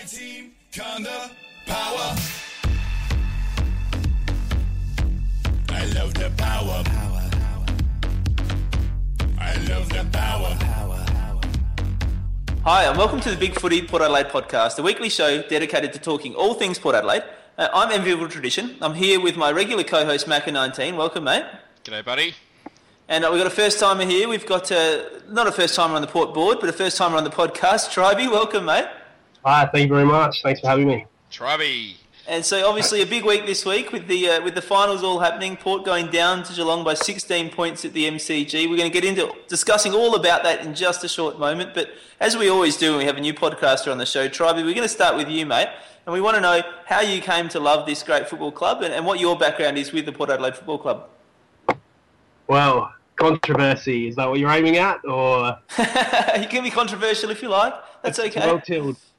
My team, kinda power. I love the power. I love the power. Hi, and welcome to the Big Footy Port Adelaide podcast, a weekly show dedicated to talking all things Port Adelaide. Uh, I'm Enviable Tradition. I'm here with my regular co-host Macca19. Welcome, mate. G'day, buddy. And uh, we've got a first timer here. We've got uh, not a first timer on the Port board, but a first timer on the podcast. Tribey, welcome, mate. Hi, thank you very much. Thanks for having me. Tribey. And so, obviously, a big week this week with the uh, with the finals all happening. Port going down to Geelong by 16 points at the MCG. We're going to get into discussing all about that in just a short moment. But as we always do when we have a new podcaster on the show, Tribey, we're going to start with you, mate. And we want to know how you came to love this great football club and, and what your background is with the Port Adelaide Football Club. Well, controversy, is that what you're aiming at? Or you can be controversial if you like. That's It's okay.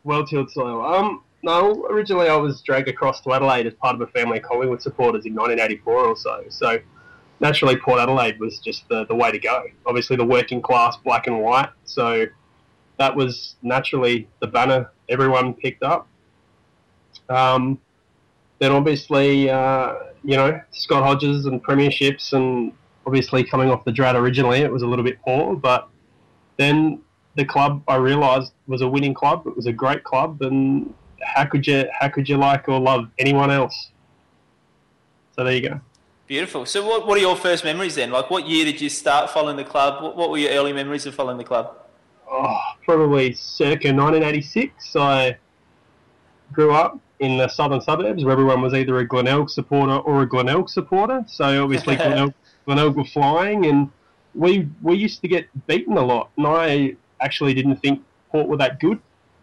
Well-tilled, well-tilled soil. Um, no, originally I was dragged across to Adelaide as part of a family of Collingwood supporters in 1984 or so. So naturally, Port Adelaide was just the, the way to go. Obviously, the working class, black and white. So that was naturally the banner everyone picked up. Um, then obviously, uh, you know, Scott Hodges and premierships, and obviously coming off the drought originally, it was a little bit poor, but then the club I realised was a winning club. It was a great club, and how could you how could you like or love anyone else? So there you go. Beautiful. So, what, what are your first memories then? Like, what year did you start following the club? What, what were your early memories of following the club? Oh, probably circa 1986. I grew up in the southern suburbs where everyone was either a Glenelg supporter or a Glenelg supporter. So obviously Glenelg, Glenelg were flying, and we we used to get beaten a lot. And I actually didn't think Port were that good.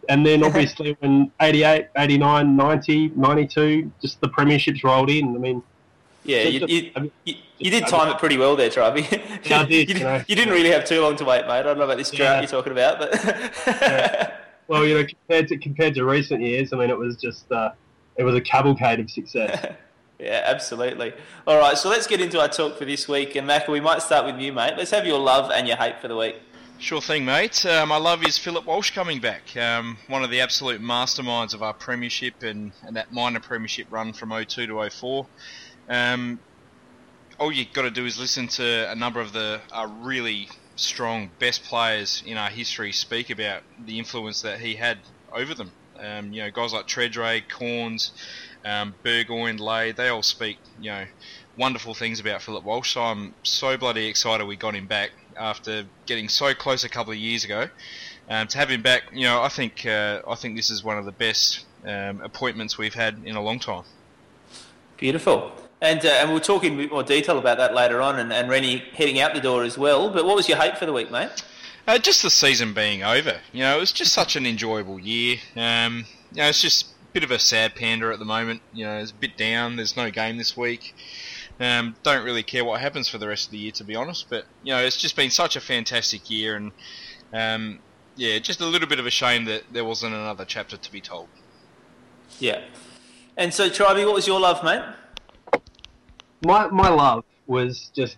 And then obviously when 88, 89, 90, 92, just the premierships rolled in. I mean, Yeah, So you, just- you, I mean, you, you did time it pretty well there, Tribey. Yeah, I did, you, you know. you didn't really have too long to wait, mate. I don't know about this drought Yeah. you're talking about, but Yeah. well, you know, compared to compared to recent years, I mean, it was just uh, it was a cavalcade of success. yeah, absolutely. All right, so let's get into our talk for this week. And Macca, we might start with you, mate. Let's have your love and your hate for the week. Sure thing, mate. Uh, my love is Philip Walsh coming back. Um, one of the absolute masterminds of our premiership and, and that minor premiership run from 02 to 04. Um, all you've got to do is listen to a number of the uh, really strong best players in our history speak about the influence that he had over them. Um, you know, guys like Tredrea, Cornes, um, Burgoyne, Lade, they all speak, you know, wonderful things about Philip Walsh. So I'm so bloody excited we got him back after getting so close a couple of years ago. Um, to have him back, you know, I think uh, I think this is one of the best um, appointments we've had in a long time. Beautiful. And, uh, and we'll talk in a bit more detail about that later on and, and Rennie heading out the door as well. But what was your hate for the week, mate? Uh, just the season being over. You know, it was just such an enjoyable year. Um, you know, it's just a bit of a sad panda at the moment. You know, it's a bit down. There's no game this week. Um, don't really care what happens for the rest of the year, to be honest. But you know, it's just been such a fantastic year, and um, yeah, just a little bit of a shame that there wasn't another chapter to be told. Yeah. And so, Tribey, what was your love, mate? my my love was just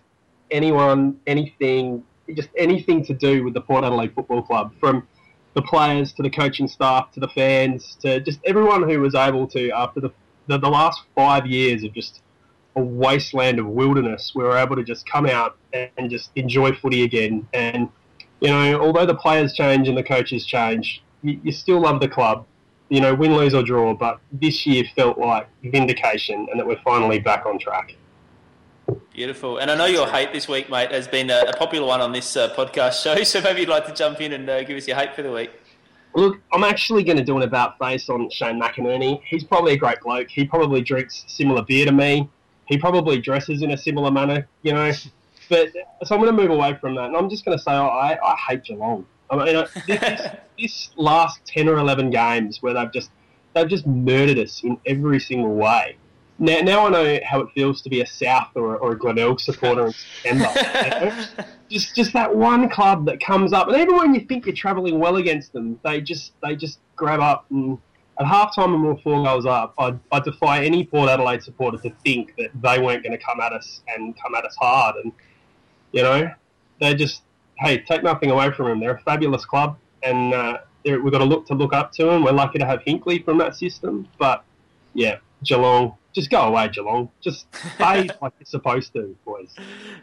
anyone, anything, just anything to do with the Port Adelaide Football Club, from the players to the coaching staff to the fans to just everyone who was able to after the the, the last five years of just a wasteland of wilderness, we were able to just come out and, just enjoy footy again. And you know, although the players change and the coaches change, you, you still love the club. You know, win, lose or draw, but this year felt like vindication and that we're finally back on track. Beautiful. And I know your hate this week, mate, has been a, a popular one on this uh, podcast show. So maybe you'd like to jump in and uh, give us your hate for the week. Look, I'm actually going to do an about face on Shane McInerney. He's probably a great bloke. He probably drinks similar beer to me. He probably dresses in a similar manner, you know. But so I'm going to move away from that, and I'm just going to say oh, I, I hate Geelong. I mean, this, this, this last ten or eleven games where they've just they've just murdered us in every single way. Now, now I know how it feels to be a South or, or a Glenelg supporter in September. you know? just just that one club that comes up, and even when you think you're travelling well against them, they just they just grab up and at halftime and we're four goals up. I I defy any Port Adelaide supporter to think that they weren't going to come at us and come at us hard. And you know, they just hey take nothing away from them. They're a fabulous club, and uh, we've got to look to look up to them. We're lucky to have Hinkley from that system, but yeah, Geelong, just go away, Geelong. Just stay like you're supposed to, boys.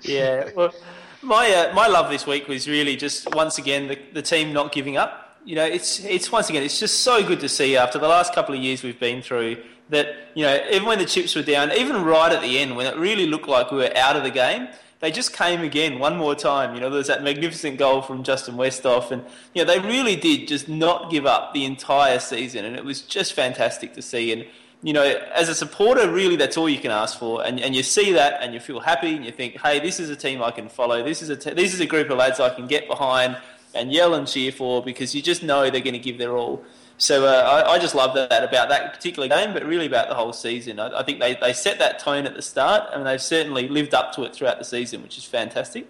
yeah. Well, my uh, my love this week was really just once again the, the team not giving up. You know, it's it's once again it's just so good to see after the last couple of years we've been through that you know even when the chips were down, even right at the end when it really looked like we were out of the game. They just came again one more time. You know, there was that magnificent goal from Justin Westhoff, and you know they really did just not give up the entire season, and it was just fantastic to see. And you know, as a supporter, really, that's all you can ask for. And, and you see that, and you feel happy, and you think, hey, this is a team I can follow. This is a t- this is a group of lads I can get behind and yell and cheer for because you just know they're going to give their all. So uh, I, I just love that about that particular game, but really about the whole season. I, I think they, they set that tone at the start, and they've certainly lived up to it throughout the season, which is fantastic.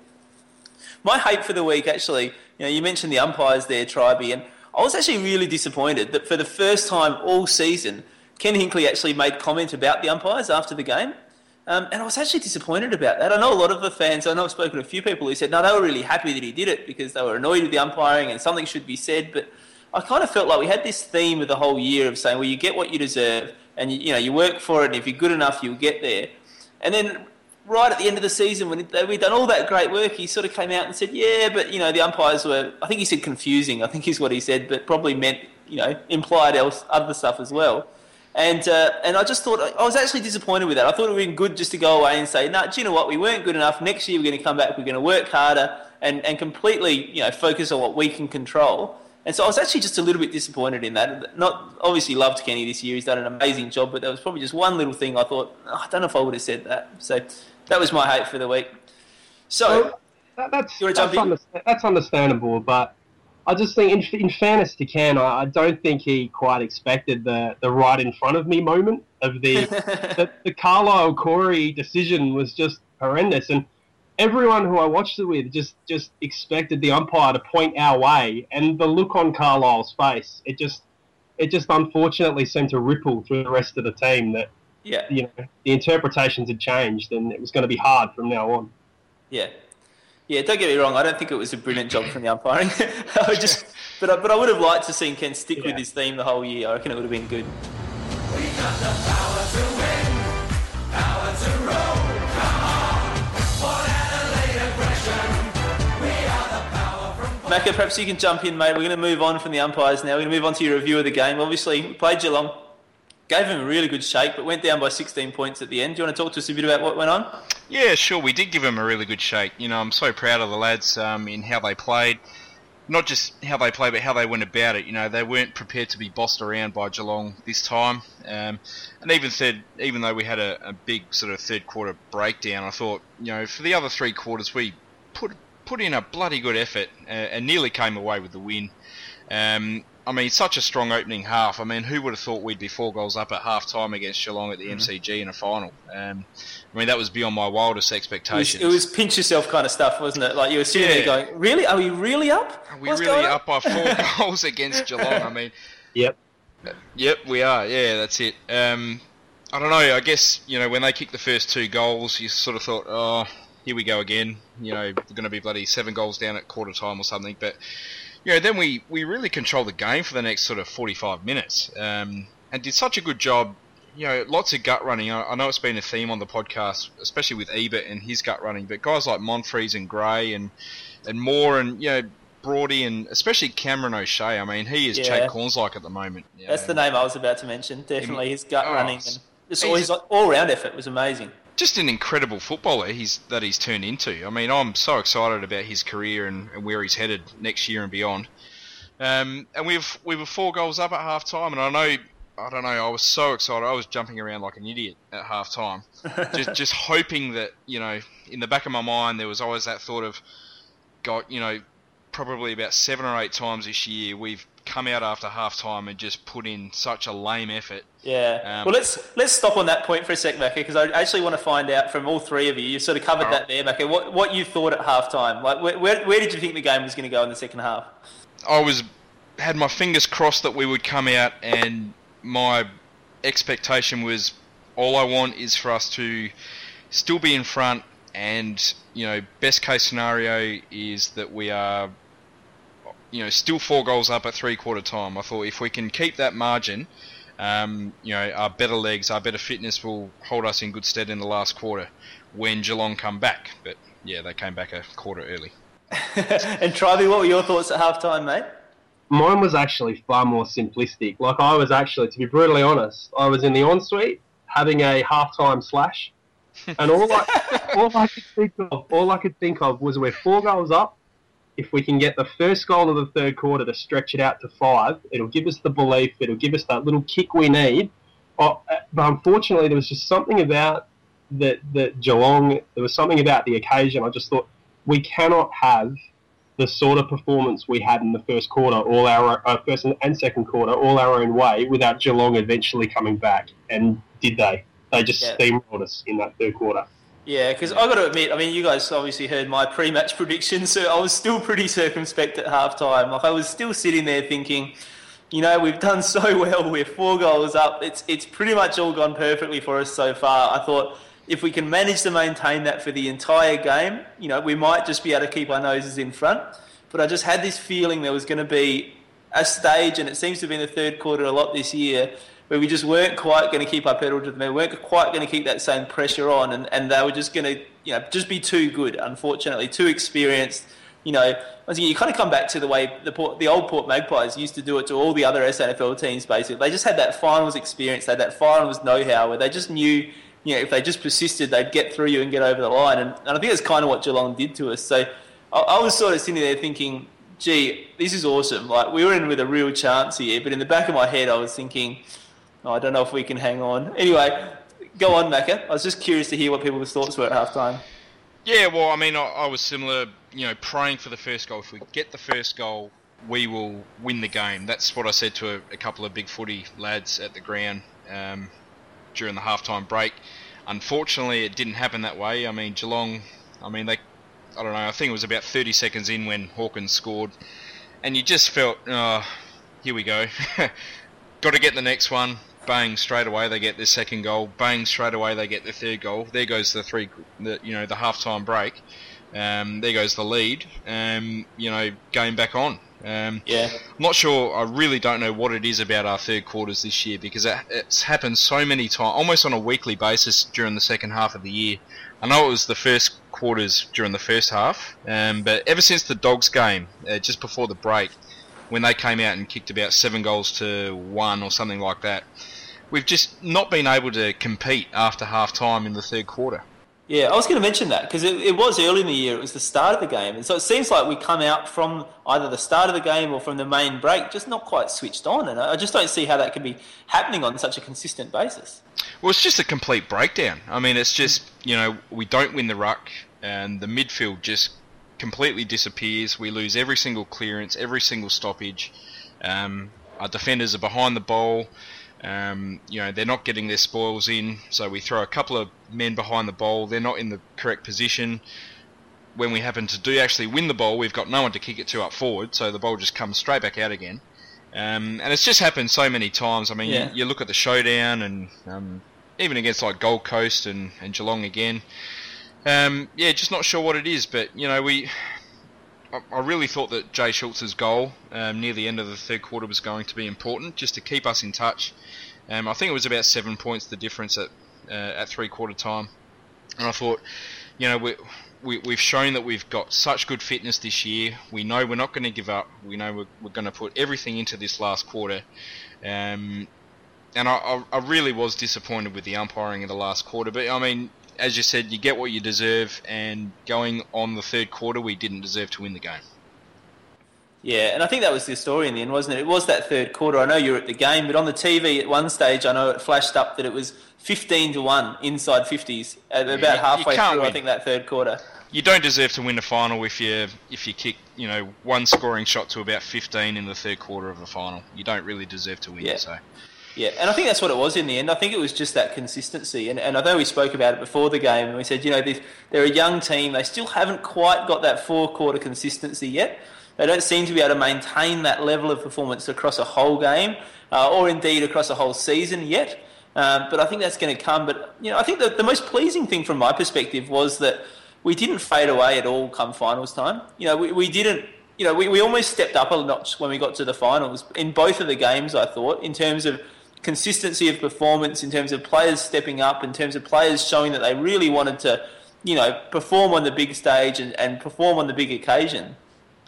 My hate for the week, actually, you know, you mentioned the umpires there, Tribe, and I was actually really disappointed that for the first time all season, Ken Hinkley actually made comment about the umpires after the game. Um, and I was actually disappointed about that. I know a lot of the fans, I know I've spoken to a few people who said, no, they were really happy that he did it because they were annoyed with the umpiring and something should be said. But I kind of felt like we had this theme of the whole year of saying, well, you get what you deserve and you, you know, you work for it and if you're good enough, you'll get there. And then right at the end of the season when we'd done all that great work, he sort of came out and said, yeah, but, you know, the umpires were, I think he said confusing, I think is what he said, but probably meant, you know, implied else, other stuff as well. And, uh, and I just thought, I was actually disappointed with that. I thought it would have been good just to go away and say, no, nah, do you know what, we weren't good enough. Next year we're going to come back, we're going to work harder and, and completely, you know, focus on what we can control. And so I was actually just a little bit disappointed in that. Not obviously loved Kenny this year; he's done an amazing job. But there was probably just one little thing I thought oh, I don't know if I would have said that. So that was my hate for the week. So Well, that, that's that's, understa- that's understandable, but I just think, in, in fairness to Ken, I, I don't think he quite expected the, the right in front of me moment of the the, the Carlile Corey decision was just horrendous, and everyone who I watched it with just just expected the umpire to point our way, and the look on Carlile's face, it just it just unfortunately seemed to ripple through the rest of the team that yeah, you know the interpretations had changed, and it was going to be hard from now on. yeah, yeah. Don't get me wrong; I don't think it was a brilliant job from the umpiring. I just, but I, but I would have liked to seen Ken stick with his theme the whole year. I reckon it would have been good. Macca, perhaps you can jump in, mate. We're going to move on from the umpires now. We're going to move on to your review of the game. Obviously, we played Geelong, gave him a really good shake, but went down by 16 points at the end. Do you want to talk to us a bit about what went on? Yeah, sure. We did give them a really good shake. You know, I'm so proud of the lads um, in how they played. Not just how they played, but how they went about it. You know, they weren't prepared to be bossed around by Geelong this time. Um, and even said, even though we had a, a big sort of third quarter breakdown, I thought, you know, for the other three quarters, we put put in a bloody good effort uh, and nearly came away with the win. Um, I mean, such a strong opening half. I mean, who would have thought we'd be four goals up at half time against Geelong at the MCG in a final? Um, I mean, that was beyond my wildest It was, expectations. it was pinch yourself kind of stuff, wasn't it? Like you were sitting Yeah. there going, "Really? Are we really up? Are we What's really up by four goals against Geelong? I mean, Yep. yep, we are. Yeah, that's it. Um, I don't know. I guess you know when they kicked the first two goals, you sort of thought, oh, here we go again. You know, we're going to be bloody seven goals down at quarter time or something. But you know, then we we really controlled the game for the next sort of forty-five minutes, um, and did such a good job. You know, lots of gut running. I, I know it's been a theme on the podcast, especially with Ebert and his gut running. But guys like Monfries and Gray and and Moore and you know. Brody and especially Cameron O'Shea. I mean, he is Yeah. Jake Cornslike at the moment. That's know. the name I was about to mention. Definitely his gut Oh, running and just all his all-round effort was amazing. Just an incredible footballer he's that he's turned into. I mean, I'm so excited about his career and, and where he's headed next year and beyond. Um, and we've we were four goals up at half time, and I know I don't know. I was so excited. I was jumping around like an idiot at half time, just just hoping that you know, in the back of my mind, there was always that thought of, got you know, probably about seven or eight times this year we've come out after half time and just put in such a lame effort. Yeah. Um, well, let's let's stop on that point for a sec, Macca, because I actually want to find out from all three of you. You sort of covered that there, Macca. What what you thought at halftime? Like, where, where where did you think the game was going to go in the second half? I was had my fingers crossed that we would come out, and my expectation was all I want is for us to still be in front, and you know, best case scenario is that we are you know, still four goals up at three quarter time. I thought if we can keep that margin, um, you know, our better legs, our better fitness will hold us in good stead in the last quarter when Geelong come back. But yeah, they came back a quarter early. and Tribey, what were your thoughts at halftime, mate? Mine was actually far more simplistic. Like I was actually, to be brutally honest, I was in the ensuite having a halftime slash, and all I all I could think of, all I could think of was we're four goals up. If we can get the first goal of the third quarter to stretch it out to five, it'll give us the belief. It'll give us that little kick we need. Oh, but unfortunately, there was just something about that that Geelong. There was something about the occasion. I just thought we cannot have the sort of performance we had in the first quarter, all our uh, first and second quarter, all our own way, without Geelong eventually coming back. And did they? They just Yeah. steamrolled us in that third quarter. Yeah, because I got to admit, I mean, you guys obviously heard my pre-match prediction, so I was still pretty circumspect at halftime. Like I was still sitting there thinking, you know, we've done so well. We're four goals up. It's it's pretty much all gone perfectly for us so far. I thought if we can manage to maintain that for the entire game, you know, we might just be able to keep our noses in front. But I just had this feeling there was going to be a stage, and it seems to be in the third quarter a lot this year, where we just weren't quite going to keep our pedal to the metal, we weren't quite going to keep that same pressure on, and, and they were just going to, you know, just be too good, unfortunately, too experienced. You know, once again, you kind of come back to the way the Port, the old Port Magpies used to do it to all the other SANFL teams. Basically, they just had that finals experience, they had that finals know-how, where they just knew, you know, if they just persisted, they'd get through you and get over the line. And, and I think that's kind of what Geelong did to us. So I, I was sort of sitting there thinking, gee, this is awesome. Like we were in with a real chance here, but in the back of my head, I was thinking, oh, I don't know if we can hang on. Anyway, go on, Macca. I was just curious to hear what people's thoughts were at halftime. Yeah, well, I mean, I, I was similar, you know, praying for the first goal. If we get the first goal, we will win the game. That's what I said to a, a couple of big footy lads at the ground um, during the halftime break. Unfortunately, it didn't happen that way. I mean, Geelong, I mean, they, I don't know, I think it was about 30 seconds in when Hawkins scored, and you just felt, oh, here we go. Got to get the next one. Bang! Straight away they get their second goal. Bang! Straight away they get their third goal. There goes the three, the, you know, the halftime break. Um, there goes the lead. Um, you know, going back on. Um, Yeah. I'm not sure. I really don't know what it is about our third quarters this year because it, it's happened so many times, almost on a weekly basis during the second half of the year. I know it was the first quarters during the first half, um, but ever since the Dogs game, uh, just before the break, when they came out and kicked about seven goals to one or something like that, we've just not been able to compete after half time in the third quarter. Yeah, I was going to mention that because it, it was early in the year. It was the start of the game, and so it seems like we come out from either the start of the game or from the main break just not quite switched on, and I just don't see how that can be happening on such a consistent basis. Well, it's just a complete breakdown. I mean, it's just you know we don't win the ruck, and the midfield just completely disappears. We lose every single clearance, every single stoppage. Um, our defenders are behind the ball. Um, you know they're not getting their spoils in, so we throw a couple of men behind the ball. They're not in the correct position. When we happen to do actually win the ball, we've got no one to kick it to up forward, so the ball just comes straight back out again. Um, and it's just happened so many times. I mean, Yeah. you, you look at the showdown, and um, even against like Gold Coast and, and Geelong again. Um, yeah, just not sure what it is, but you know we. I- really thought that Jay Schultz's goal um, near the end of the third quarter was going to be important, just to keep us in touch. Um, I think it was about seven points the difference at uh, at three quarter time, and I thought, you know, we, we we've shown that we've got such good fitness this year. We know we're not going to give up. We know we're, we're going to put everything into this last quarter. Um, and I, I really was disappointed with the umpiring in the last quarter. But I mean, as you said, you get what you deserve. And going on the third quarter, we didn't deserve to win the game. Yeah, and I think that was the story in the end, wasn't it? It was that third quarter. I know you were at the game, but on the TV at one stage, I know it flashed up that it was 15 to 1 inside 50s at about you- you halfway through, I think, that third quarter. You don't deserve to win a final if you if you kick you know one scoring shot to about 15 in the third quarter of a final. You don't really deserve to win. Yeah. So Yeah, and I think that's what it was in the end. I think it was just that consistency. And, and I know we spoke about it before the game, and we said, you know, this, they're a young team. They still haven't quite got that four quarter consistency yet. They don't seem to be able to maintain that level of performance across a whole game, uh, or indeed across a whole season yet. Um, but I think that's going to come. But you know, I think that the most pleasing thing from my perspective was that we didn't fade away at all come finals time. You know, we, we didn't you know, we, we almost stepped up a notch when we got to the finals in both of the games. I thought in terms of consistency of performance, in terms of players stepping up, in terms of players showing that they really wanted to, you know, perform on the big stage and, and perform on the big occasion.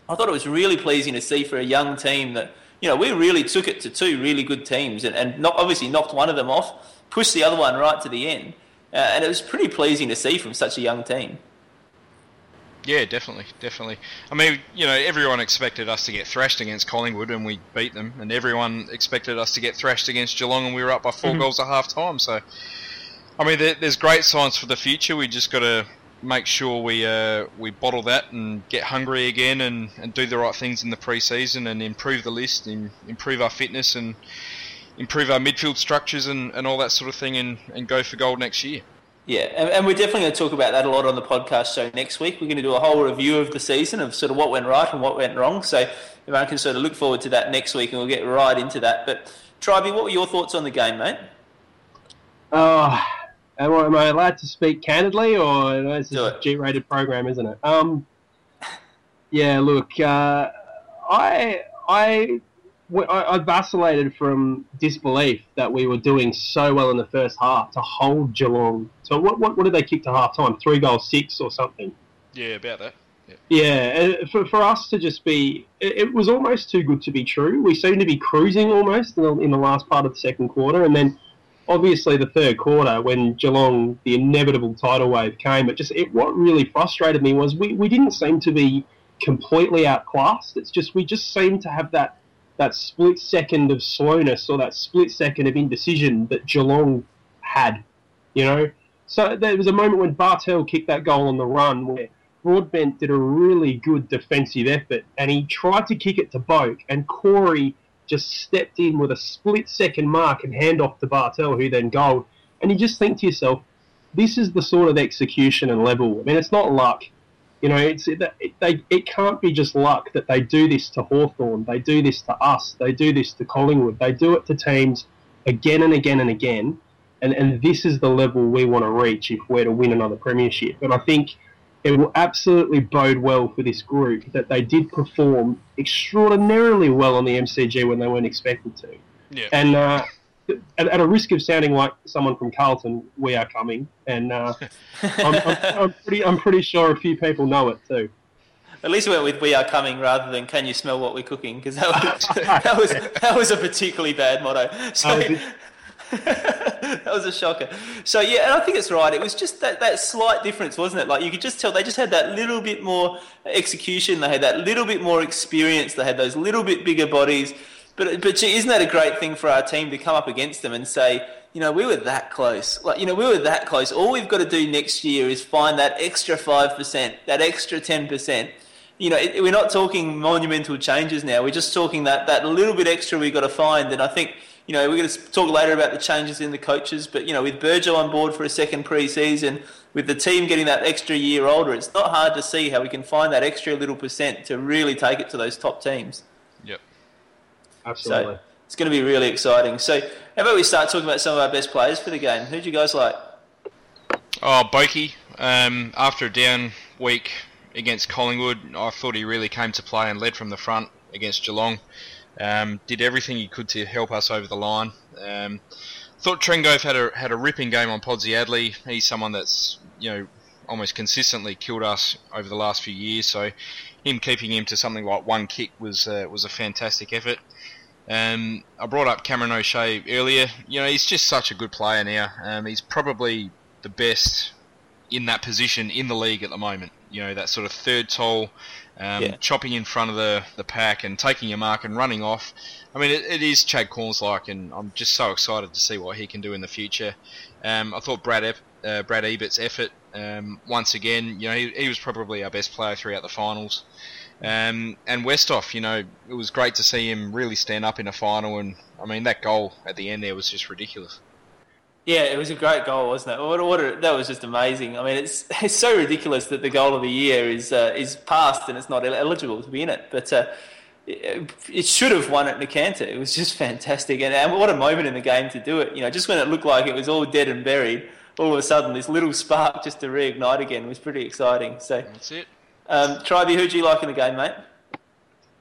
I thought it was really pleasing to see for a young team that, you know, we really took it to two really good teams and, and not, obviously knocked one of them off, pushed the other one right to the end. Uh, and it was pretty pleasing to see from such a young team. Yeah, definitely, definitely. I mean, you know, everyone expected us to get thrashed against Collingwood, and we beat them, and everyone expected us to get thrashed against Geelong, and we were up by 4 mm-hmm. goals at half time. So, I mean, there, there's great signs for the future. We just got to make sure we uh, we bottle that and get hungry again, and, and do the right things in the pre-season, and improve the list, and improve our fitness, and improve our midfield structures, and, and all that sort of thing, and, and go for gold next year. Yeah, and, and, we're definitely going to talk about that a lot on the podcast show next week. We're going to do a whole review of the season of sort of what went right and what went wrong. So everyone can sort of look forward to that next week, and we'll get right into that. But Tribey, what were your thoughts on the game, mate? Oh, am I, am I allowed to speak candidly, or this is a G-rated program, isn't it? Um, yeah, look, uh, I I I, vacillated from disbelief that we were doing so well in the first half to hold Geelong. So what what, what did they kick to half time? Three goals, six or something? Yeah, about that. Yeah, yeah uh, for, for us to just be, it, it, was almost too good to be true. We seemed to be cruising almost in the, in the last part of the second quarter, and then obviously the third quarter when Geelong, the inevitable tidal wave came. It just it what really frustrated me was we, we didn't seem to be completely outclassed. It's just we just seemed to have that that split second of slowness or that split second of indecision that Geelong had, you know. So there was a moment when Bartel kicked that goal on the run where Broadbent did a really good defensive effort and he tried to kick it to Boak and Corey just stepped in with a split second mark and hand off to Bartel who then goaled. And you just think to yourself, this is the sort of execution and level. I mean, it's not luck. You know, it's it, they, it can't be just luck that they do this to Hawthorn. They do this to us. They do this to Collingwood. They do it to teams again and again and again. And, and this is the level we want to reach if we're to win another premiership. And I think it will absolutely bode well for this group that they did perform extraordinarily well on the MCG when they weren't expected to. Yeah. And uh, at, at, a risk of sounding like someone from Carlton, we are coming, and uh, I'm, I'm, I'm, pretty, I'm pretty sure a few people know it too. At least we went with "We are coming" rather than "Can you smell what we're cooking?" Because that was that was that was a particularly bad motto. So, that was a shocker. So yeah, and I think it's right. It was just that, that slight difference, wasn't it? Like you could just tell they just had that little bit more execution. They had that little bit more experience. They had those little bit bigger bodies. But but isn't that a great thing for our team to come up against them and say, you know, we were that close. Like you know, we were that close. All we've got to do next year is find that extra five percent, that extra ten percent. You know, it, we're not talking monumental changes now. We're just talking that that little bit extra we've got to find. And I think you know, we're going to talk later about the changes in the coaches, but you know, with Burgess on board for a second pre-season, with the team getting that extra year older, it's not hard to see how we can find that extra little percent to really take it to those top teams. Yep. Absolutely. So it's going to be really exciting. So, how about we start talking about some of our best players for the game? Who do you guys like? Oh, Boakey. Um, after a down week against Collingwood, I thought he really came to play and led from the front against Geelong. Um, did everything he could to help us over the line. Um, thought Trengove had a had a ripping game on Podsiadly. He's someone that's you know almost consistently killed us over the last few years. So him keeping him to something like one kick was uh, was a fantastic effort. Um, I brought up Cameron O'Shea earlier. You know, he's just such a good player now. Um, he's probably the best in that position in the league at the moment. You know, that sort of third tall, um, yeah. chopping in front of the, the pack and taking a mark and running off. I mean, it, it is Chad Cornes like, and I'm just so excited to see what he can do in the future. Um, I thought Brad uh, Brad Ebert's effort um, once again, you know, he, he was probably our best player throughout the finals. Um, and Westhoff, you know, it was great to see him really stand up in a final. And I mean, that goal at the end there was just ridiculous. Yeah, it was a great goal, wasn't it? What, what a, that was just amazing. I mean, it's it's so ridiculous that the goal of the year is uh, is passed and it's not eligible to be in it. But uh, it, it, should have won at Nacanta. It was just fantastic, and, and what a moment in the game to do it. You know, just when it looked like it was all dead and buried, all of a sudden this little spark just to reignite again was pretty exciting. So that's it. Um, Tribey, who do you like in the game, mate?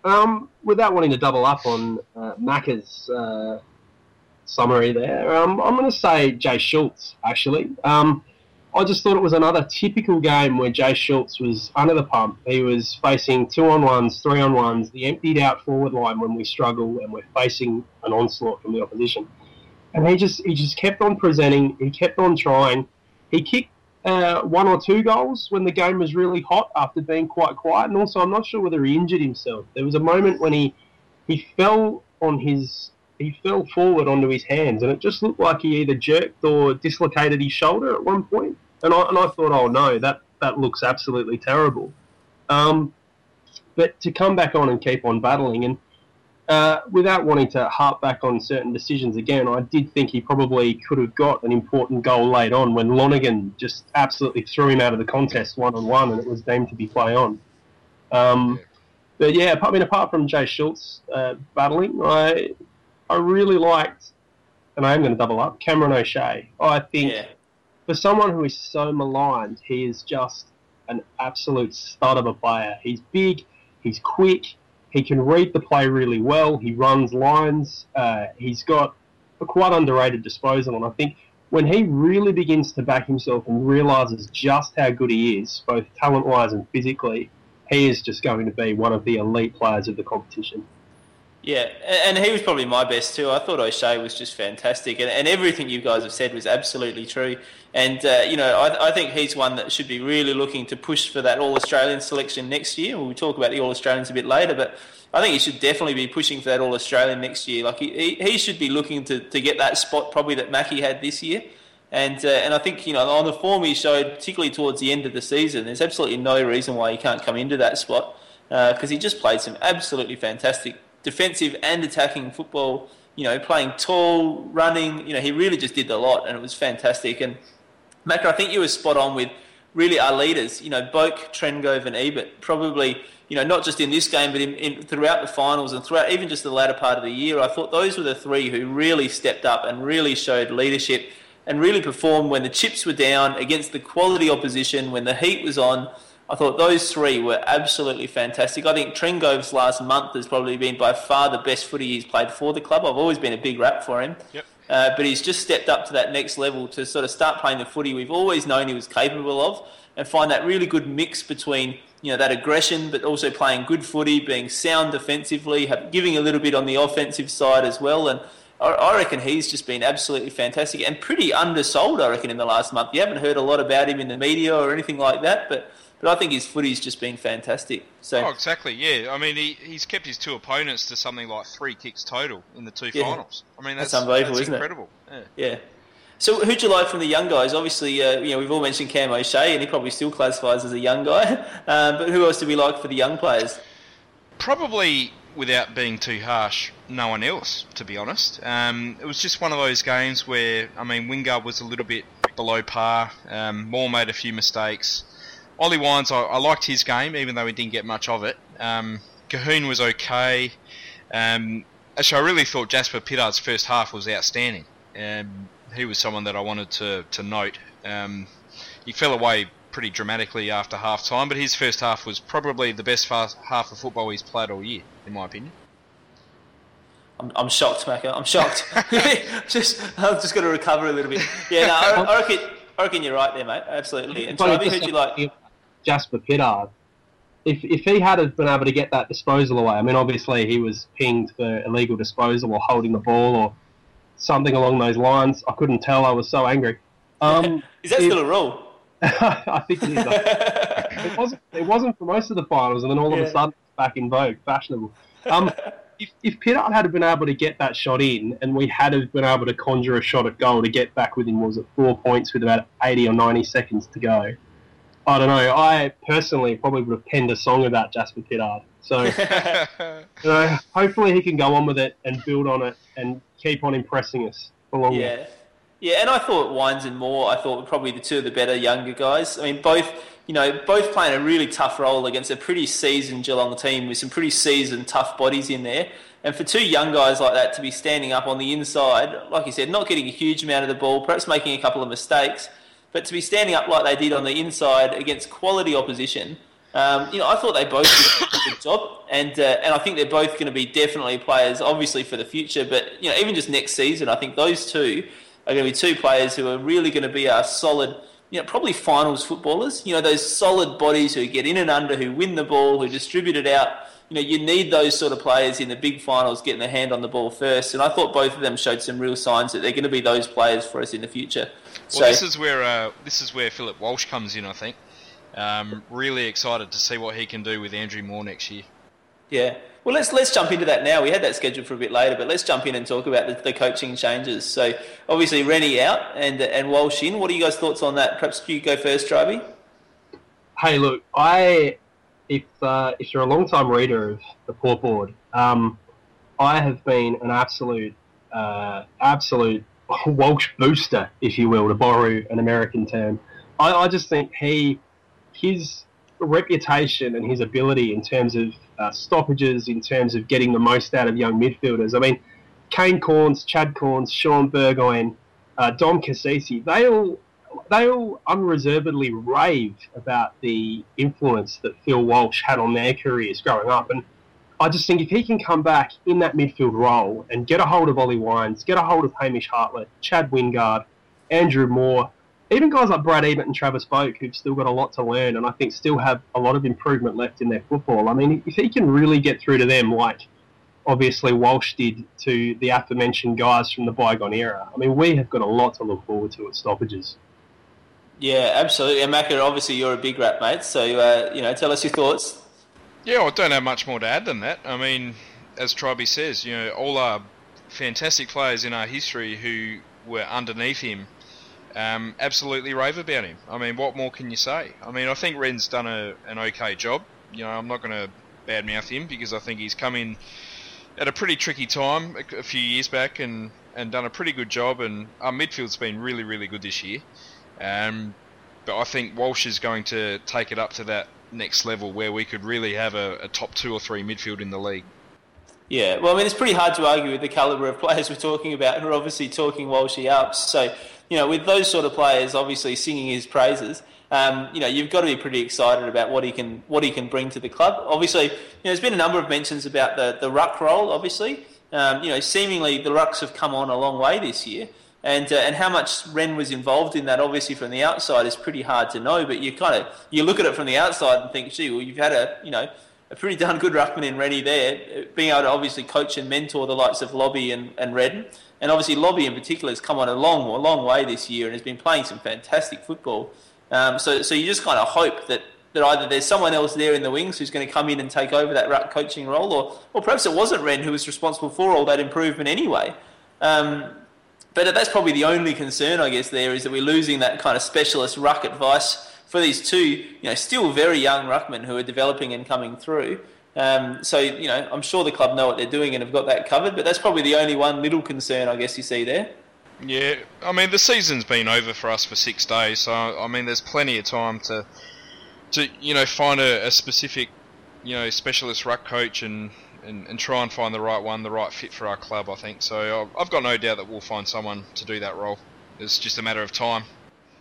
Um, without wanting to double up on uh, Macca's uh, summary there, um, I'm going to say Jay Schultz, actually. Um, I just thought it was another typical game where Jay Schultz was under the pump. He was facing two on ones, three on ones, the emptied out forward line when we struggle and we're facing an onslaught from the opposition. And he just he just kept on presenting. He kept on trying. He kicked uh, one or two goals when the game was really hot after being quite quiet. And also, I'm not sure whether he injured himself. There was a moment when he he fell on his he fell forward onto his hands, and it just looked like he either jerked or dislocated his shoulder at one point. And I, and I thought, oh no, that, that looks absolutely terrible. Um, but to come back on and keep on battling, and uh, without wanting to harp back on certain decisions again, I did think he probably could have got an important goal late on when Lonergan just absolutely threw him out of the contest one on one, and it was deemed to be play on. Um, but yeah, I mean, apart from Jay Schultz uh, battling, I I really liked, and I am going to double up, Cameron O'Shea. I think Yeah. for someone who is so maligned, he is just an absolute stud of a player. He's big, he's quick, he can read the play really well, he runs lines, uh, he's got a quite underrated disposal, and I think when he really begins to back himself and realises just how good he is, both talent wise and physically, he is just going to be one of the elite players of the competition. Yeah, and he was probably my best too. I thought O'Shea was just fantastic, and, and everything you guys have said was absolutely true. And uh, you know, I, I think he's one that should be really looking to push for that All Australian selection next year. We'll talk about the All Australians a bit later, but I think he should definitely be pushing for that All Australian next year. Like he, he, he should be looking to, to get that spot probably that Mackie had this year. And uh, and I think you know on the form he showed, particularly towards the end of the season, there's absolutely no reason why he can't come into that spot because he just played some absolutely fantastic defensive and attacking football. You know, playing tall, running. You know, he really just did the lot, and it was fantastic. And Macca, I think you were spot on with really our leaders. You know, Boak, Trengove, and Ebert probably. You know, not just in this game, but in, in, throughout the finals and throughout even just the latter part of the year, I thought those were the three who really stepped up and really showed leadership and really performed when the chips were down against the quality opposition, when the heat was on. I thought those three were absolutely fantastic. I think Trengove's last month has probably been by far the best footy he's played for the club. I've always been a big rap for him. Yep. Uh, but he's just stepped up to that next level to sort of start playing the footy we've always known he was capable of and find that really good mix between you know that aggression but also playing good footy, being sound defensively, have, giving a little bit on the offensive side as well. And I, I reckon he's just been absolutely fantastic and pretty undersold, I reckon, in the last month. You haven't heard a lot about him in the media or anything like that, but but I think his footy's just been fantastic. So Oh, exactly. Yeah. I mean, he, he's kept his two opponents to something like three kicks total in the two Yeah. finals. I mean, that's, That's unbelievable, that's isn't it? incredible. Yeah. Yeah. So who'd you like from the young guys? Obviously, uh, you know we've all mentioned Cam O'Shea, and he probably still classifies as a young guy. Um, but who else do we like for the young players? Probably, without being too harsh, no one else, to be honest. Um, it was just one of those games where, I mean, Wingard was a little bit below par. Um, Moore made a few mistakes. Ollie Wines, I, I liked his game, even though he didn't get much of it. Um, Colquhoun was okay. Um, actually, I really thought Jasper Pittard's first half was outstanding. Um, he was someone that I wanted to, to note. Um, he fell away pretty dramatically after half time, but his first half was probably the best fast half of football he's played all year, in my opinion. I'm, I'm shocked, Macca. I'm shocked. just I'm just going to recover a little bit. Yeah, no, I, I reckon I reckon you're right there, mate. Absolutely. And Funny, Toby, just who'd you like? Jasper Pittard. If, if he had been able to get that disposal away, I mean, obviously he was pinged for illegal disposal or holding the ball or something along those lines. I couldn't tell. I was so angry. Um, Is that still a rule? I think it is. it wasn't. It wasn't for most of the finals, and then all of Yeah. a sudden, it's back in vogue, fashionable. Um, if if Pittard had been able to get that shot in, and we had been able to conjure a shot at goal to get back within was it four points with about eighty or ninety seconds to go, I don't know. I personally probably would have penned a song about Jasper Pittard. So you know, hopefully he can go on with it and build on it and keep on impressing us for longer. Yeah. Yeah, and I thought Wines and Moore, I thought were probably the two of the better younger guys. I mean, both, you know, both playing a really tough role against a pretty seasoned Geelong team with some pretty seasoned, tough bodies in there. And for two young guys like that to be standing up on the inside, like you said, not getting a huge amount of the ball, perhaps making a couple of mistakes, but to be standing up like they did on the inside against quality opposition, Um, you know, I thought they both did a good job, and uh, and I think they're both going to be definitely players, obviously for the future. But you know, even just next season, I think those two are going to be two players who are really going to be our solid, you know, probably finals footballers. You know, those solid bodies who get in and under, who win the ball, who distribute it out. You know, you need those sort of players in the big finals getting their hand on the ball first. And I thought both of them showed some real signs that they're going to be those players for us in the future. Well, this is where uh, this is where Philip Walsh comes in. I think. Um, really excited to see what he can do with Andrew Moore next year. Yeah. Well, let's let's jump into that now. We had that scheduled for a bit later, but let's jump in and talk about the, the coaching changes. So, obviously, Rennie out and and Walsh in. What are you guys' thoughts on that? Perhaps you go first, Tribey. Hey, look, I if uh, if you're a long time reader of the Port Board, um, I have been an absolute uh, absolute Walsh booster, if you will, to borrow an American term. I, I just think he his reputation and his ability in terms of uh, stoppages, in terms of getting the most out of young midfielders. I mean, Kane Cornes, Chad Cornes, Shaun Burgoyne, uh, Dom Cassisi, they all they all unreservedly rave about the influence that Phil Walsh had on their careers growing up. And I just think if he can come back in that midfield role and get a hold of Ollie Wines, get a hold of Hamish Hartlett, Chad Wingard, Andrew Moore, even guys like Brad Ebert and Travis Boak, who've still got a lot to learn and I think still have a lot of improvement left in their football. I mean, if he can really get through to them, like obviously Walsh did to the aforementioned guys from the bygone era, I mean, we have got a lot to look forward to at stoppages. Yeah, absolutely. And Macca, obviously you're a big rap mate, so uh, you know, tell us your thoughts. Yeah, I don't have much more to add than that. I mean, as Tribey says, you know, all our fantastic players in our history who were underneath him um, absolutely rave about him. I mean, what more can you say? I mean, I think Ren's done a, an okay job. You know, I'm not going to badmouth him because I think he's come in at a pretty tricky time a, a, few years back and, and done a pretty good job. And our midfield's been really, really good this year. Um, but I think Walsh is going to take it up to that next level where we could really have a, a top two or three midfield in the league. Yeah, well, I mean, it's pretty hard to argue with the calibre of players we're talking about who are obviously talking Walshy up. So, you know, with those sort of players obviously singing his praises, um, you know, you've got to be pretty excited about what he can what he can bring to the club. Obviously, you know, there's been a number of mentions about the the ruck role. Obviously, um, you know, seemingly the rucks have come on a long way this year, and uh, and how much Ren was involved in that, obviously from the outside, is pretty hard to know. But you kind of you look at it from the outside and think, gee, well, you've had a you know a pretty darn good ruckman in Rennie there, being able to obviously coach and mentor the likes of Lobby and, and Redden. And obviously, Lobby in particular has come on a long, a long way this year and has been playing some fantastic football. Um, so, so you just kind of hope that, that either there's someone else there in the wings who's going to come in and take over that ruck coaching role, or, or perhaps it wasn't Ren who was responsible for all that improvement anyway. Um, but that's probably the only concern, I guess, there is that we're losing that kind of specialist ruck advice for these two, you know, still very young ruckmen who are developing and coming through. Um, so, you know, I'm sure the club know what they're doing and have got that covered, but that's probably the only one little concern, I guess, you see there. Yeah, I mean, the season's been over for us for six days, so, I mean, there's plenty of time to, to you know, find a, a specific, you know, specialist ruck coach and, and, and try and find the right one, the right fit for our club, I think. So I've got no doubt that we'll find someone to do that role. It's just a matter of time.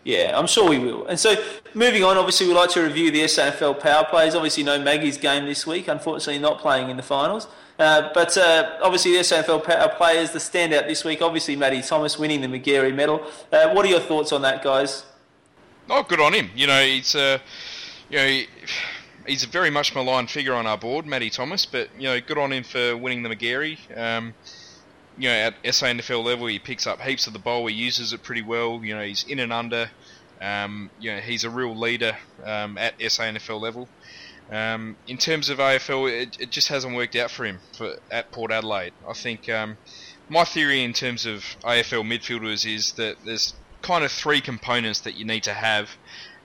Yeah, I'm sure we will. And so, moving on, obviously, we'd like to review the SANFL power plays. Obviously, no Maggie's game this week, unfortunately, not playing in the finals. Uh, but uh, obviously, the SANFL power players, the standout this week, obviously, Matty Thomas winning the Magarey medal. Uh, what are your thoughts on that, guys? Oh, good on him. You know, it's uh, you know, he's a very much maligned figure on our board, Matty Thomas. But you know, good on him for winning the Magarey. Um, you know, at SANFL level, he picks up heaps of the bowl. He uses it pretty well. You know, he's in and under. Um, you know, he's a real leader um, at SANFL level. Um, in terms of AFL, it, it, just hasn't worked out for him for, at Port Adelaide. I think um, my theory in terms of AFL midfielders is that there's kind of three components that you need to have.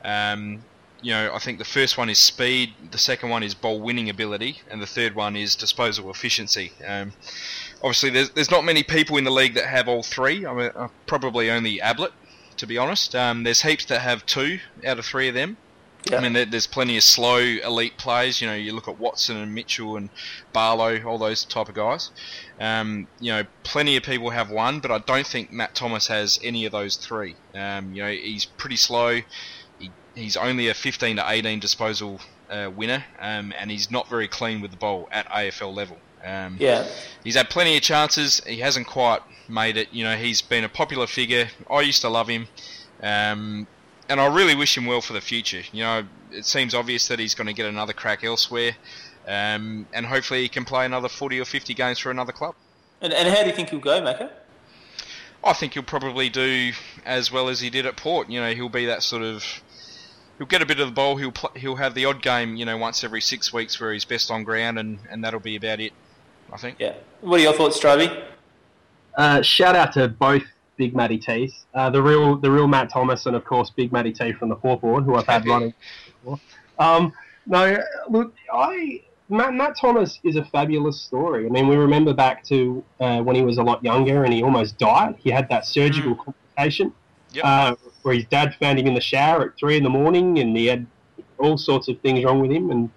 Um, you know, I think the first one is speed, the second one is ball winning ability, and the third one is disposal efficiency. Um, obviously, there's, there's not many people in the league that have all three. I mean, probably only Ablett, to be honest. Um, there's heaps that have two out of three of them. Yeah. I mean, there's plenty of slow elite players. You know, you look at Watson and Mitchell and Barlow, all those type of guys. Um, you know, plenty of people have one, but I don't think Matt Thomas has any of those three. Um, you know, he's pretty slow he's only a 15 to 18 disposal uh, winner, um, and he's not very clean with the ball at AFL level. Um, Yeah. He's had plenty of chances. He hasn't quite made it. You know, he's been a popular figure. I used to love him, um, and I really wish him well for the future. You know, it seems obvious that he's going to get another crack elsewhere, um, and hopefully he can play another 40 or 50 games for another club. And, and how do you think he'll go, Macca? I think he'll probably do as well as he did at Port. You know, he'll be that sort of. He'll get a bit of the ball. He'll pl- he'll have the odd game, you know, once every six weeks where he's best on ground, and, and that'll be about it. I think. Yeah. What are your thoughts, Strovey? Uh, shout out to both Big Matty T's, uh, the real the real Matt Thomas, and of course Big Matty T from the fourth board, who I've had running. Um, no, look, I Matt, Matt Thomas is a fabulous story. I mean, we remember back to uh, when he was a lot younger and he almost died. He had that surgical complication Yep. Where his dad found him in the shower at three in the morning, and he had all sorts of things wrong with him. And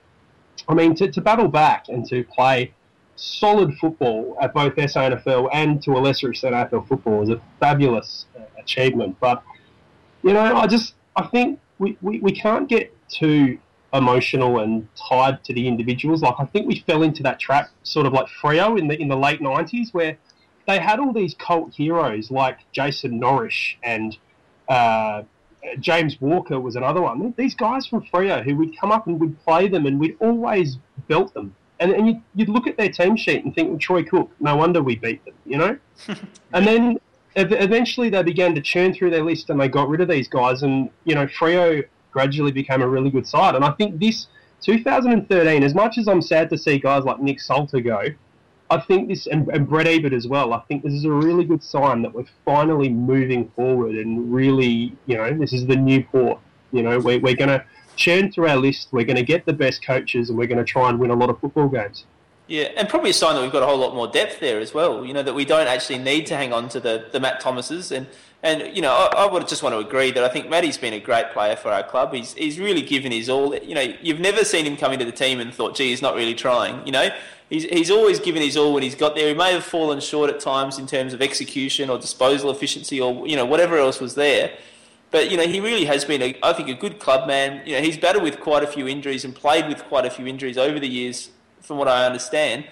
I mean, to, to battle back and to play solid football at both SANFL and to a lesser extent AFL football is a fabulous uh, achievement. But you know, I just I think we, we, we can't get too emotional and tied to the individuals. Like I think we fell into that trap, sort of like Freo in the in the late nineties, where they had all these cult heroes like Jason Norrish and uh, James Walker was another one. These guys from Freo who would come up and we'd play them and we'd always belt them. And, and you'd, you'd look at their team sheet and think, well, Troy Cook, no wonder we beat them, you know? and then ev- eventually they began to churn through their list and they got rid of these guys. And, you know, Freo gradually became a really good side. And I think this 2013, as much as I'm sad to see guys like Nick Salter go, I think this, and, and Brett Ebert as well, I think this is a really good sign that we're finally moving forward and really, you know, this is the new port. You know, we're, we're going to churn through our list, we're going to get the best coaches, and we're going to try and win a lot of football games. Yeah, and probably a sign that we've got a whole lot more depth there as well. You know that we don't actually need to hang on to the, the Matt Thomases, and and you know I, I would just want to agree that I think Matty's been a great player for our club. He's he's really given his all. You know, you've never seen him come into the team and thought, gee, he's not really trying. You know, he's he's always given his all when he's got there. He may have fallen short at times in terms of execution or disposal efficiency or you know whatever else was there. But you know he really has been, a, I think, a good club man. You know he's battled with quite a few injuries and played with quite a few injuries over the years, from what I understand.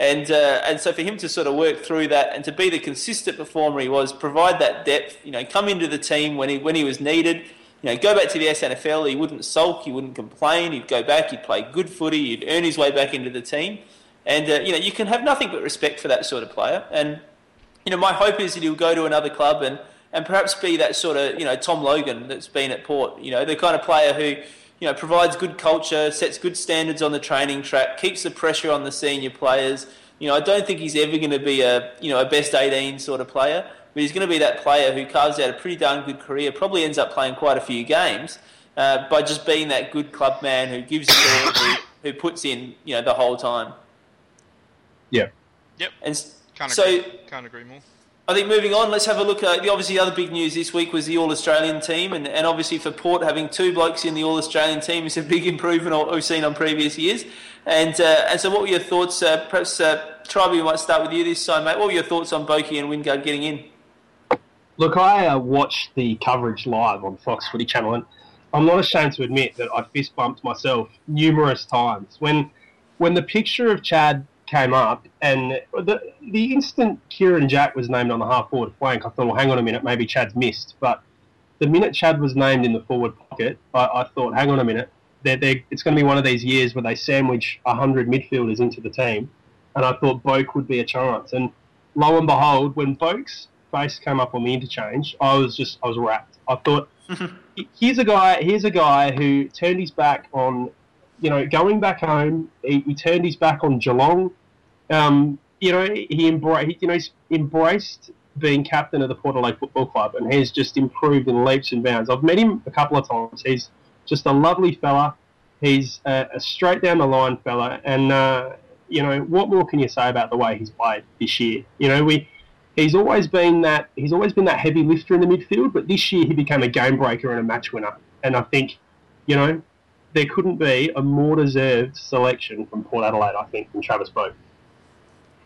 And uh, and so for him to sort of work through that and to be the consistent performer he was, provide that depth, you know, come into the team when he when he was needed, you know, go back to the SANFL. He wouldn't sulk, he wouldn't complain. He'd go back, he'd play good footy, he'd earn his way back into the team. And uh, you know, you can have nothing but respect for that sort of player. And you know, my hope is that he'll go to another club and, and perhaps be that sort of, you know, Tom Logan that's been at Port. You know, the kind of player who, you know, provides good culture, sets good standards on the training track, keeps the pressure on the senior players. You know, I don't think he's ever going to be a, you know, a best 18 sort of player, but he's going to be that player who carves out a pretty darn good career, probably ends up playing quite a few games uh, by just being that good club man who gives it all, who, who puts in, you know, the whole time. Yeah. Yep. And s- Can't so agree. Can't agree more. I think moving on, let's have a look at the obviously other big news this week was the All Australian team, and, and obviously for Port having two blokes in the All Australian team is a big improvement on what we've seen on previous years. And uh, and so, what were your thoughts? Uh, perhaps uh, Tribe, we might start with you this time, mate. What were your thoughts on Boki and Wingard getting in? Look, I uh, watched the coverage live on Fox Footy Channel, and I'm not ashamed to admit that I fist bumped myself numerous times when when the picture of Chad came up, and the the instant Kieran Jack was named on the half forward flank, I thought, well, hang on a minute, maybe Chad's missed. But the minute Chad was named in the forward pocket, I, I thought, hang on a minute, they're, they're, it's going to be one of these years where they sandwich hundred midfielders into the team, and I thought Boak would be a chance. And lo and behold, when Boak's face came up on the interchange, I was just I was wrapped. I thought, here's a guy, here's a guy who turned his back on, you know, going back home. He, he turned his back on Geelong. Um, you know, he embraced, you know, he's embraced being captain of the Port Adelaide Football Club, and he's just improved in leaps and bounds. I've met him a couple of times. He's just a lovely fella. He's a, a straight down the line fella, and uh, you know, what more can you say about the way he's played this year? You know, we he's always been that he's always been that heavy lifter in the midfield, but this year he became a game breaker and a match winner. And I think, you know, there couldn't be a more deserved selection from Port Adelaide. I think than Travis Boak.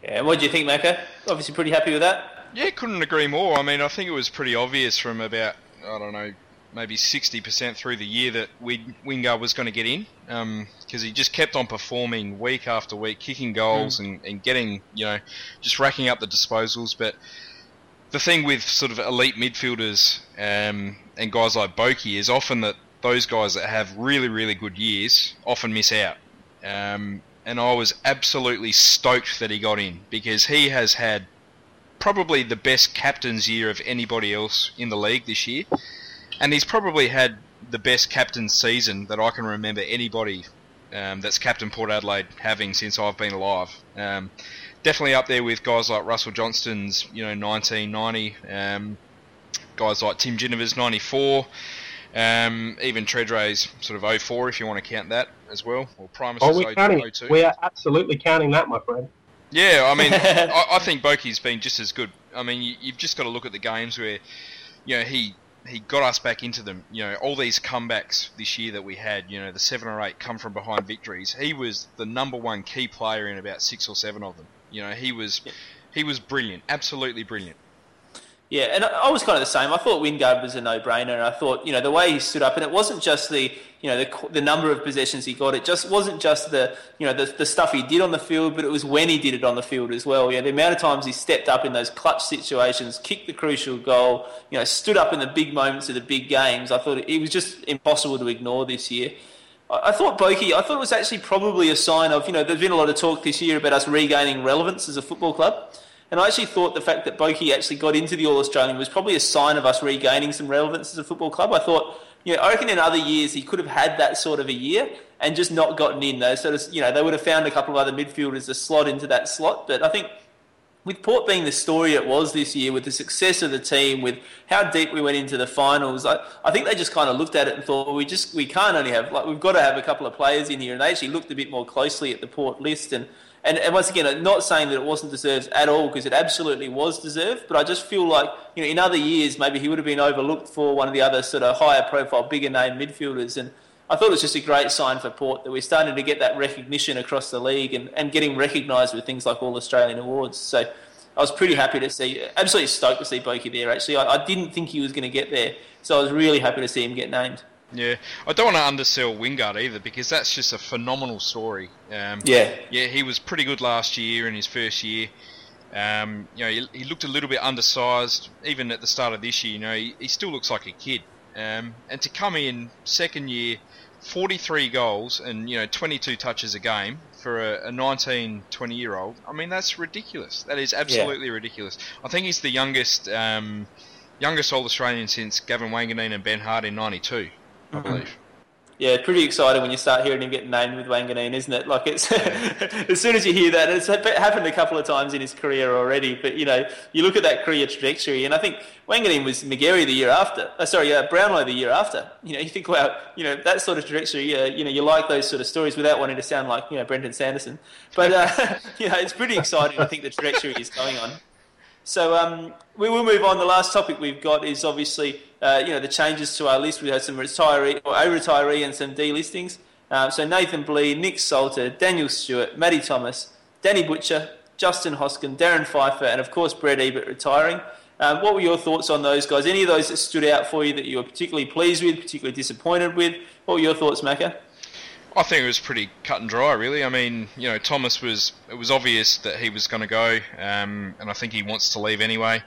Yeah, what do you think, Mako? Obviously, pretty happy with that. Yeah, couldn't agree more. I mean, I think it was pretty obvious from about I don't know maybe 60% through the year that Wing- Wingard was going to get in because he just kept on performing week after week, kicking goals and, and getting, you know, just racking up the disposals. But the thing with sort of elite midfielders um, and guys like Boki is often that those guys that have really, really good years often miss out. Um, and I was absolutely stoked that he got in because he has had probably the best captain's year of anybody else in the league this year, and he's probably had the best captain season that I can remember anybody um, that's captain Port Adelaide having since I've been alive. Um, definitely up there with guys like Russell Johnston's, you know, 1990, um, guys like Tim Ginever's 94. Um, even Tredrea's sort of 04 if you want to count that as well, or Primus' Oh, we're counting it. 02. We are absolutely counting that, my friend. Yeah, I mean, I, I think Boki's been just as good. I mean, you, you've just got to look at the games where, you know, he he got us back into them. You know, all these comebacks this year that we had. You know, the seven or eight come from behind victories. He was the number one key player in about six or seven of them. You know, he was he was brilliant, absolutely brilliant. Yeah, and I was kind of the same. I thought Wingard was a no-brainer, and I thought you know the way he stood up, and it wasn't just the you know the, the number of possessions he got. It just wasn't just the you know the, the stuff he did on the field, but it was when he did it on the field as well. You know, the amount of times he stepped up in those clutch situations, kicked the crucial goal, you know, stood up in the big moments of the big games. I thought it was just impossible to ignore this year. I I thought Boki, I thought it was actually probably a sign of, you know, there's been a lot of talk this year about us regaining relevance as a football club. And I actually thought the fact that Boki actually got into the All Australian was probably a sign of us regaining some relevance as a football club. I thought, you know, I reckon in other years he could have had that sort of a year and just not gotten in. Those sort of, you know, they would have found a couple of other midfielders to slot into that slot. But I think with Port being the story it was this year, with the success of the team, with how deep we went into the finals, I, I think they just kind of looked at it and thought, well, we just we can't only have like we've got to have a couple of players in here, and they actually looked a bit more closely at the Port list and. And, and once again, not saying that it wasn't deserved at all because it absolutely was deserved. But I just feel like you know, in other years, maybe he would have been overlooked for one of the other sort of higher profile, bigger name midfielders. And I thought it was just a great sign for Port that we're starting to get that recognition across the league and, and getting recognised with things like All Australian awards. So I was pretty happy to see, absolutely stoked to see Boki there. Actually, I, I didn't think he was going to get there, so I was really happy to see him get named. Yeah, I don't want to undersell Wingard either because that's just a phenomenal story. Um, Yeah, yeah, he was pretty good last year in his first year. Um, you know, he, he looked a little bit undersized even at the start of this year. You know, he, he still looks like a kid. Um, and to come in second year, 43 goals and you know 22 touches a game for a, a 19, 20 year old. I mean, that's ridiculous. That is absolutely ridiculous. I think he's the youngest um, youngest All Australian since Gavin Wanganeen and Ben Hart in '92, I believe. yeah, pretty exciting when you start hearing him get named with Wanganeen, isn't it? Like it's as soon as you hear that, it's happened a couple of times in his career already. But you know, you look at that career trajectory, and I think Wanganeen was Magarey the year after. Uh, sorry, uh, Brownlow the year after. You know, you think about you know that sort of trajectory. Uh, you know, you like those sort of stories without wanting to sound like you know Brenton Sanderson. But uh, you know, it's pretty exciting. I think the trajectory is going on. So um, we will move on. The last topic we've got is obviously uh, you know the changes to our list. We had some retiree or a retiree and some delistings. Um, so Nathan Blee, Nick Salter, Daniel Stewart, Matty Thomas, Danny Butcher, Justin Hoskin, Darren Pfeiffer, and of course Brett Ebert retiring. Um, what were your thoughts on those guys? Any of those that stood out for you that you were particularly pleased with, particularly disappointed with? What were your thoughts, Macca? I think it was pretty cut and dry, really. I mean, you know, Thomas was it was obvious that he was going to go, um, and I think he wants to leave anyway.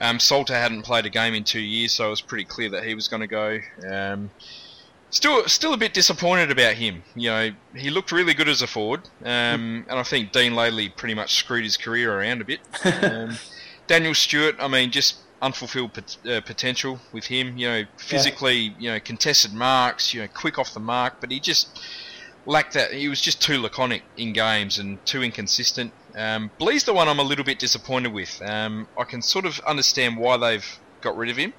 Um, Salter hadn't played a game in two years, so it was pretty clear that he was going to go. Um, still, still a bit disappointed about him. You know, he looked really good as a forward, um, and I think Dean Laidley pretty much screwed his career around a bit. Um, Daniel Stewart, I mean, just unfulfilled pot- uh, potential with him. You know, physically, you know, contested marks, you know, quick off the mark, but he just lacked that. He was just too laconic in games and too inconsistent. Um, Blee's the one I'm a little bit disappointed with. Um, I can sort of understand why they've got rid of him.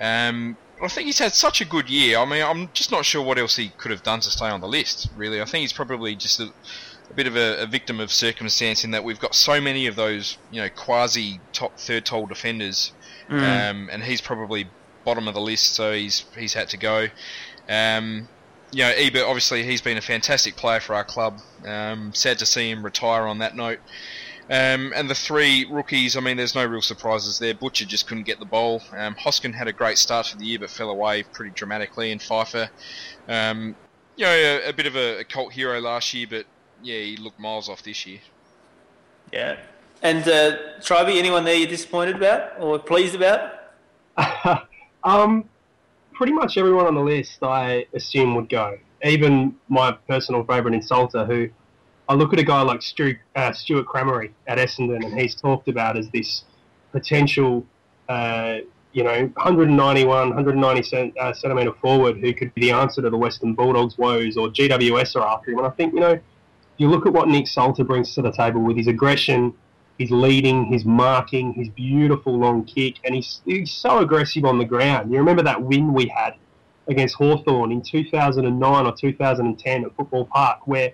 Um, but I think he's had such a good year. I mean, I'm just not sure what else he could have done to stay on the list. Really, I think he's probably just a, a bit of a, a victim of circumstance in that we've got so many of those, you know, quasi top third tall defenders, um, and he's probably bottom of the list, so he's he's had to go. Um, you know, Ebert obviously he's been a fantastic player for our club. Um, sad to see him retire on that note. Um, and the three rookies, I mean, there's no real surprises there. Butcher just couldn't get the ball. Um, Hoskin had a great start for the year, but fell away pretty dramatically. And Pfeiffer, um, you know, a, a bit of a, a, cult hero last year, but yeah, he looked miles off this year. Yeah. And uh, Triby, anyone there you're disappointed about or pleased about? um, pretty much everyone on the list I assume would go. Even my personal favourite insulter, who I look at a guy like Stu, uh, Stuart Crameri at Essendon, and he's talked about as this potential, uh, you know, 191, 190 cent, uh, centimetre forward who could be the answer to the Western Bulldogs' woes, or GWS are after him. And I think, you know, you look at what Nick Salter brings to the table with his aggression, his leading, his marking, his beautiful long kick, and he's, he's so aggressive on the ground. You remember that win we had against Hawthorn in 2009 or 2010 at Football Park, where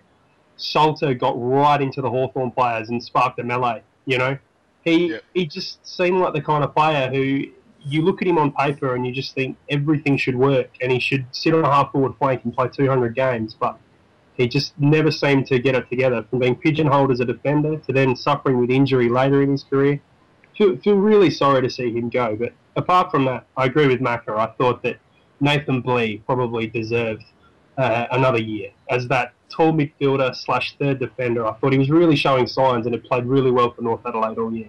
Salter got right into the Hawthorn players and sparked a melee. You know, he yeah. he just seemed like the kind of player who you look at him on paper and you just think everything should work and he should sit on a half forward flank and play 200 games, but he just never seemed to get it together from being pigeonholed as a defender to then suffering with injury later in his career. Feel, feel really sorry to see him go, but apart from that, I agree with Macca. I thought that Nathan Blee probably deserved uh, another year as that tall midfielder slash third defender. I thought he was really showing signs and had played really well for North Adelaide all year.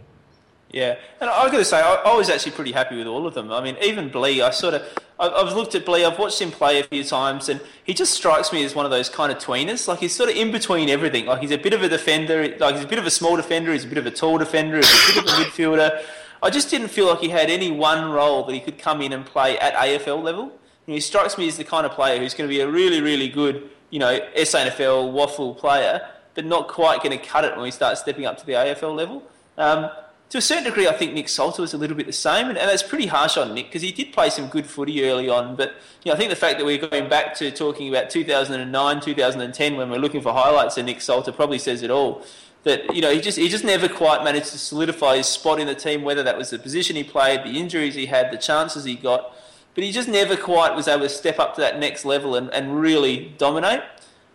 Yeah, and I've got to say, I, I, was actually pretty happy with all of them. I mean, even Blee, I sort of, I've, I've looked at Blee, I've watched him play a few times, and he just strikes me as one of those kind of tweeners. Like he's sort of in between everything. Like he's a bit of a defender, like he's a bit of a small defender, he's a bit of a tall defender, he's a bit of a midfielder. I just didn't feel like he had any one role that he could come in and play at AFL level. And he strikes me as the kind of player who's going to be a really, really good you know, SANFL waffle player, but not quite going to cut it when we start stepping up to the AFL level. Um, to a certain degree, I think Nick Salter was a little bit the same, and, and that's pretty harsh on Nick because he did play some good footy early on. But you know, I think the fact that we're going back to talking about 2009, 2010 when we're looking for highlights of Nick Salter probably says it all. That you know, he just he just never quite managed to solidify his spot in the team, whether that was the position he played, the injuries he had, the chances he got but he just never quite was able to step up to that next level and, and really dominate.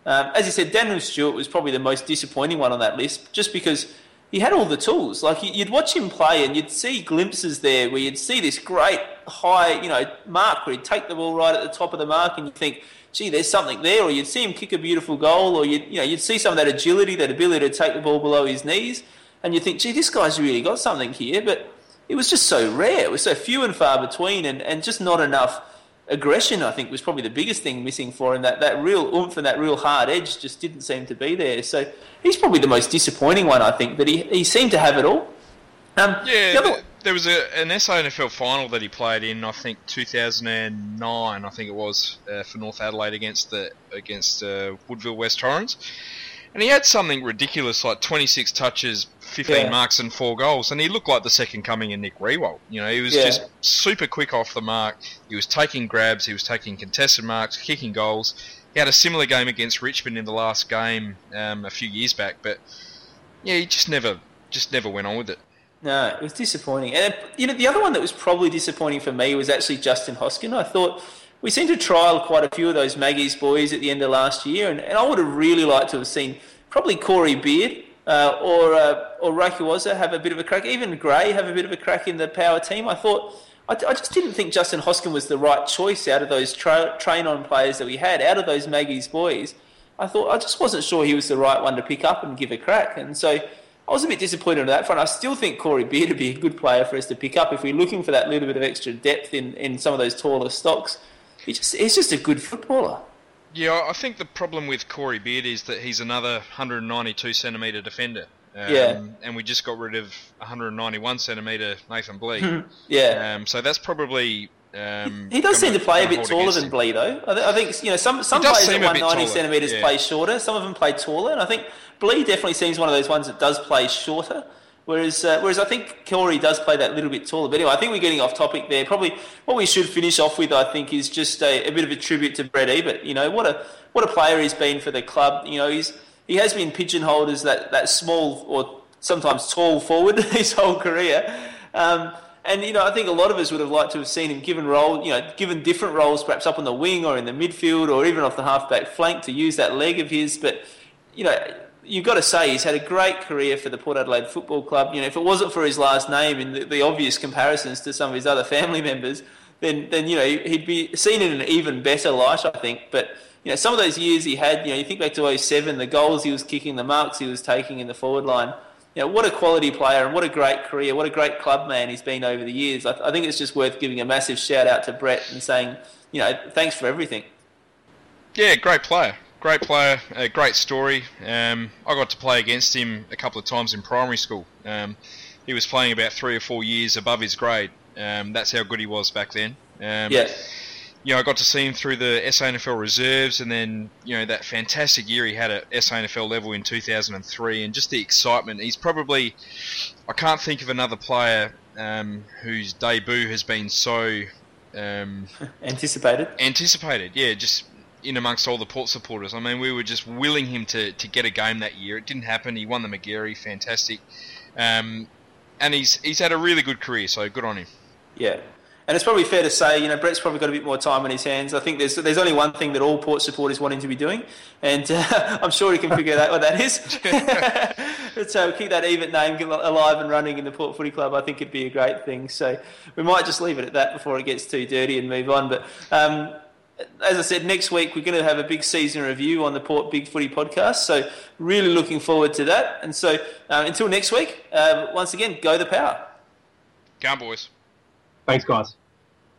Um, as you said, Daniel Stewart was probably the most disappointing one on that list, just because he had all the tools. Like you'd watch him play, and you'd see glimpses there where you'd see this great high, you know, mark where he'd take the ball right at the top of the mark, and you think, gee, there's something there. Or you'd see him kick a beautiful goal, or you'd, you know, you'd see some of that agility, that ability to take the ball below his knees, and you think, gee, this guy's really got something here. But it was just so rare. It was so few and far between, and, and just not enough aggression. I think was probably the biggest thing missing for him. That that real oomph and that real hard edge just didn't seem to be there. So he's probably the most disappointing one. I think, but he he seemed to have it all. Um, yeah. The other... there was a, an SANFL final that he played in, I think 2009, I think it was, uh, for North Adelaide against the against uh, Woodville West Torrens, and he had something ridiculous like 26 touches, 15 yeah. marks and four goals, and he looked like the second coming of Nick Riewoldt. You know, he was yeah. just super quick off the mark. He was taking grabs, he was taking contested marks, kicking goals. He had a similar game against Richmond in the last game um, a few years back, but yeah, he just never, just never went on with it. No, it was disappointing. And you know, the other one that was probably disappointing for me was actually Justin Hoskin. I thought we seemed to trial quite a few of those Maggie's boys at the end of last year, and, and I would have really liked to have seen probably Corey Beard uh, or uh, or Rakuwaza have a bit of a crack. Even Gray have a bit of a crack in the power team. I thought I, I just didn't think Justin Hoskin was the right choice out of those tra- train on players that we had out of those Maggie's boys. I thought I just wasn't sure he was the right one to pick up and give a crack, and so. I was a bit disappointed on that front. I still think Corey Beard would be a good player for us to pick up if we're looking for that little bit of extra depth in, in some of those taller stocks. He just, he's just a good footballer. Yeah, I think the problem with Corey Beard is that he's another 192 centimetre defender. Um, yeah. And we just got rid of 191 centimetre Nathan Blee. yeah. Um, so that's probably. Um, he does seem to play a bit taller than Blee, though. I, th- I, think you know some some players at 190 centimetres yeah. play shorter. Some of them play taller, and I think Blee definitely seems one of those ones that does play shorter. Whereas, uh, whereas I think Corey does play that little bit taller. But anyway, I think we're getting off topic there. Probably what we should finish off with, I think, is just a, a bit of a tribute to Brett Ebert. You know, what a what a player he's been for the club. You know, he's he has been pigeonholed as that, that small or sometimes tall forward his whole career. Um, and you know, I think a lot of us would have liked to have seen him given role, you know, given different roles, perhaps up on the wing or in the midfield or even off the halfback flank to use that leg of his. But you know, you've got to say he's had a great career for the Port Adelaide Football Club. You know, if it wasn't for his last name and the, the obvious comparisons to some of his other family members, then then you know he'd be seen in an even better light, I think. But you know, some of those years he had, you know, you think back to 07, the goals he was kicking, the marks he was taking in the forward line. You know, what a quality player and what a great career, what a great club man he's been over the years. I, I think it's just worth giving a massive shout out to Brett and saying, you know, thanks for everything. Yeah, great player. Great player, a great story. Um, I got to play against him a couple of times in primary school. Um, he was playing about three or four years above his grade. Um, that's how good he was back then. Um, yeah. You know, I got to see him through the SANFL reserves, and then you know that fantastic year he had at SANFL level in 2003, and just the excitement. He's probably, I can't think of another player um, whose debut has been so um, anticipated. Anticipated, yeah, just in amongst all the Port supporters. I mean, we were just willing him to, to get a game that year. It didn't happen. He won the Magarey, fantastic, um, and he's he's had a really good career. So good on him. Yeah. And it's probably fair to say, you know, Brett's probably got a bit more time on his hands. I think there's there's only one thing that all Port supporters want him to be doing, and uh, I'm sure he can figure out what that is. so keep that Ebert name alive and running in the Port Footy Club. I think it'd be a great thing. So we might just leave it at that before it gets too dirty and move on. But um, as I said, next week we're going to have a big season review on the Port Big Footy podcast. So really looking forward to that. And so uh, until next week, uh, once again, go the power. Go boys. Thanks, guys.